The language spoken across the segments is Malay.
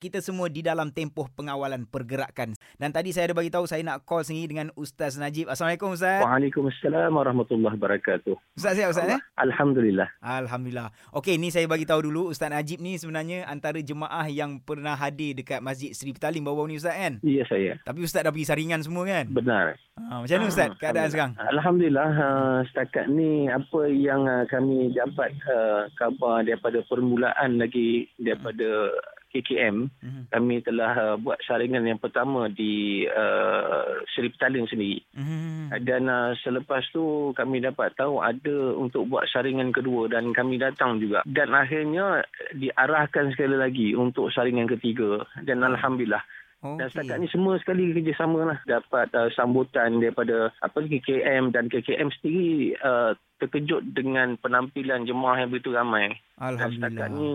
kita semua di dalam tempoh pengawalan pergerakan. Dan tadi saya ada bagi tahu saya nak call sendiri dengan Ustaz Najib. Assalamualaikum Ustaz. Waalaikumsalam warahmatullahi wabarakatuh. Ustaz sihat Ustaz eh? Alhamdulillah. Alhamdulillah. Okey, ni saya bagi tahu dulu Ustaz Najib ni sebenarnya antara jemaah yang pernah hadir dekat Masjid Sri Petaling baru-baru ni Ustaz kan? Ya saya. Tapi Ustaz dah pergi saringan semua kan? Benar. Ha, macam mana Ustaz keadaan sekarang? Alhamdulillah uh, setakat ni apa yang uh, kami dapat uh, khabar daripada permulaan lagi daripada KKM Mhm. kami telah uh, buat saringan yang pertama di uh, Seri Petaling sendiri. Mhm. dan uh, selepas tu kami dapat tahu ada untuk buat saringan kedua dan kami datang juga. Dan akhirnya diarahkan sekali lagi untuk saringan ketiga. Dan alhamdulillah. Dan setakat ni semua sekali kerjasama lah dapat uh, sambutan daripada apa KKM dan KKM sendiri uh, terkejut dengan penampilan jemaah yang begitu ramai. Dan setakat Alhamdulillah. ni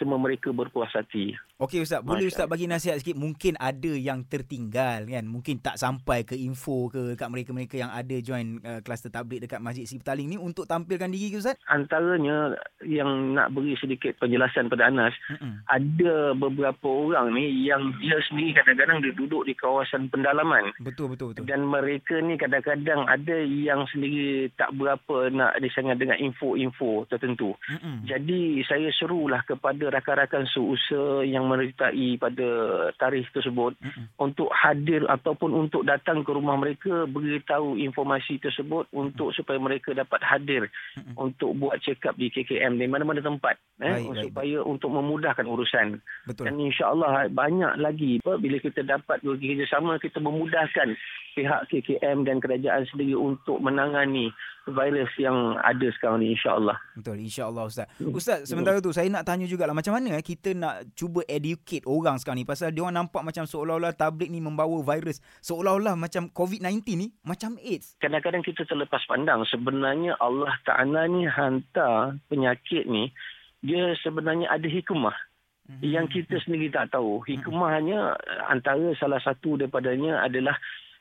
semua mereka berpuas hati. Okey Ustaz, boleh Masya Ustaz bagi nasihat sikit mungkin ada yang tertinggal kan? Mungkin tak sampai ke info ke dekat mereka-mereka yang ada join uh, kluster tabligh dekat Masjid Sri Petaling ni untuk tampilkan diri ke Ustaz? Antaranya yang nak beri sedikit penjelasan pada Anas, Mm-mm. ada beberapa orang ni yang dia sendiri kadang-kadang dia duduk di kawasan pendalaman. Betul betul betul. Dan mereka ni kadang-kadang ada yang sendiri tak berapa nak disangat dengan info-info tertentu. Mm-mm. Jadi saya serulah kepada rakan-rakan seusaha yang menyertai pada tarikh tersebut Mm-mm. untuk hadir ataupun untuk datang ke rumah mereka beritahu informasi tersebut untuk supaya mereka dapat hadir Mm-mm. untuk buat check up di KKM di mana-mana tempat eh Baik, baik, supaya untuk memudahkan urusan Betul. dan insya-Allah banyak lagi apa bila kita dapat bekerjasama kita memudahkan pihak KKM dan kerajaan sendiri untuk menangani virus yang ada sekarang ni insya-Allah. Betul, insya-Allah Ustaz. Hmm. Ustaz, sementara tu saya nak tanya jugalah macam mana eh, kita nak cuba educate orang sekarang ni pasal dia orang nampak macam seolah-olah tabligh ni membawa virus, seolah-olah macam COVID-19 ni macam AIDS. Kadang-kadang kita terlepas pandang sebenarnya Allah Taala ni hantar penyakit ni dia sebenarnya ada hikmah Mhm. yang kita sendiri tak tahu. Hikmahnya antara salah satu daripadanya adalah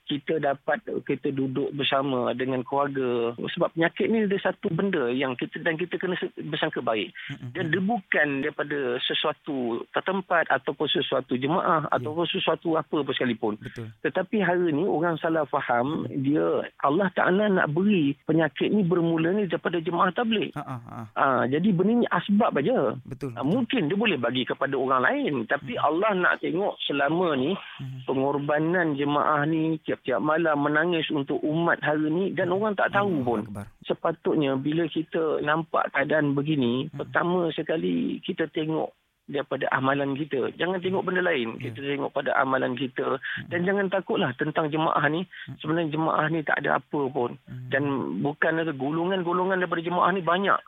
kita dapat kita duduk bersama dengan keluarga sebab penyakit ni dia satu benda yang kita dan kita kena bersangka baik dan dia bukan daripada sesuatu tertempat ataupun sesuatu jemaah Ya. ataupun sesuatu apa pun sekalipun Betul. tetapi hari ni orang salah faham dia Allah Taala nak beri penyakit ni bermula ni daripada jemaah tabligh Ha ah, ha. Ah, jadi benda ni asbab aja. Betul. Ah, mungkin dia boleh bagi kepada orang lain tapi Allah nak tengok selama ni Mhm. pengorbanan jemaah ni tiap-tiap malam menangis untuk umat hari ni dan orang tak tahu Allahu pun Akbar. sepatutnya bila kita nampak keadaan begini pertama sekali kita tengok daripada amalan kita. Jangan tengok benda lain Ya. kita tengok pada amalan kita. Dan jangan takutlah tentang jemaah ni. Sebenarnya jemaah ni tak ada apa pun. Mhm. dan bukan ada golongan-golongan daripada jemaah ni banyak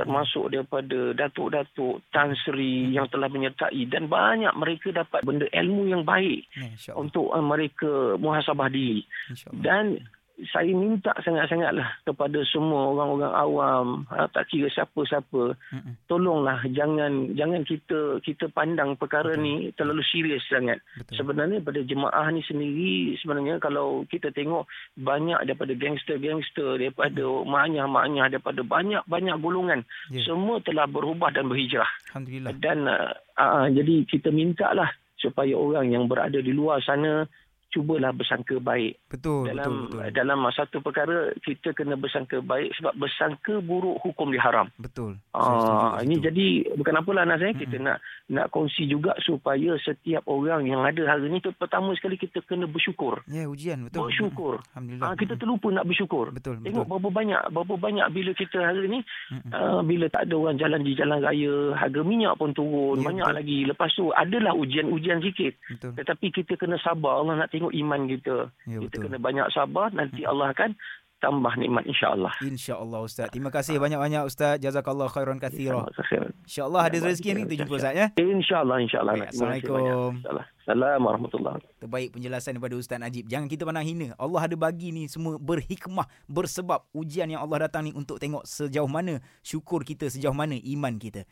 termasuk daripada datuk-datuk Tan Sri yang telah menyertai dan banyak mereka dapat benda ilmu yang baik Ya, untuk uh, mereka muhasabah diri. Dan saya minta sangat-sangatlah kepada semua orang-orang awam ha, tak kira siapa-siapa Mm-mm. tolonglah jangan jangan kita kita pandang perkara Betul. ni terlalu serius sangat Betul. sebenarnya pada jemaah ni sendiri sebenarnya kalau kita tengok banyak daripada gangster-gangster daripada maknyah-maknyah daripada banyak-banyak golongan Ya. semua telah berubah dan berhijrah Alhamdulillah. dan uh, uh, jadi kita mintalah supaya orang yang berada di luar sana cubalah bersangka baik Betul, dalam betul, betul. dalam satu perkara kita kena bersangka baik sebab bersangka buruk hukum diharam. Betul. Ah ini situ. jadi bukan apalah Nas eh kita nak nak kongsi juga supaya setiap orang yang ada hari ni tu pertama sekali kita kena bersyukur. Ya, ujian betul. Bersyukur. Alhamdulillah. Ah kita terlupa nak bersyukur. Betul, Tengok betul. berapa banyak berapa banyak bila kita hari ni Mm-mm. uh, bila tak ada orang jalan di jalan raya, harga minyak pun turun, Ya, banyak betul. lagi. Lepas tu adalah ujian-ujian sikit. Betul. Tetapi kita kena sabar. Allah nak tengok iman kita. Ya, kita betul. kena banyak sabar nanti Allah akan tambah nikmat insya-Allah. InsyaAllah Ustaz. Terima kasih banyak-banyak Ustaz. Jazakallah khairan kathira. InsyaAllah ada rezeki ni kita jumpa Ustaz ya. InsyaAllah, insyaAllah. Assalamualaikum. InsyaAllah. Assalamualaikum warahmatullahi Terbaik penjelasan daripada Ustaz Najib. Jangan kita pandang hina. Allah ada bagi ni semua berhikmah, bersebab ujian yang Allah datang ni untuk tengok sejauh mana syukur kita, sejauh mana iman kita.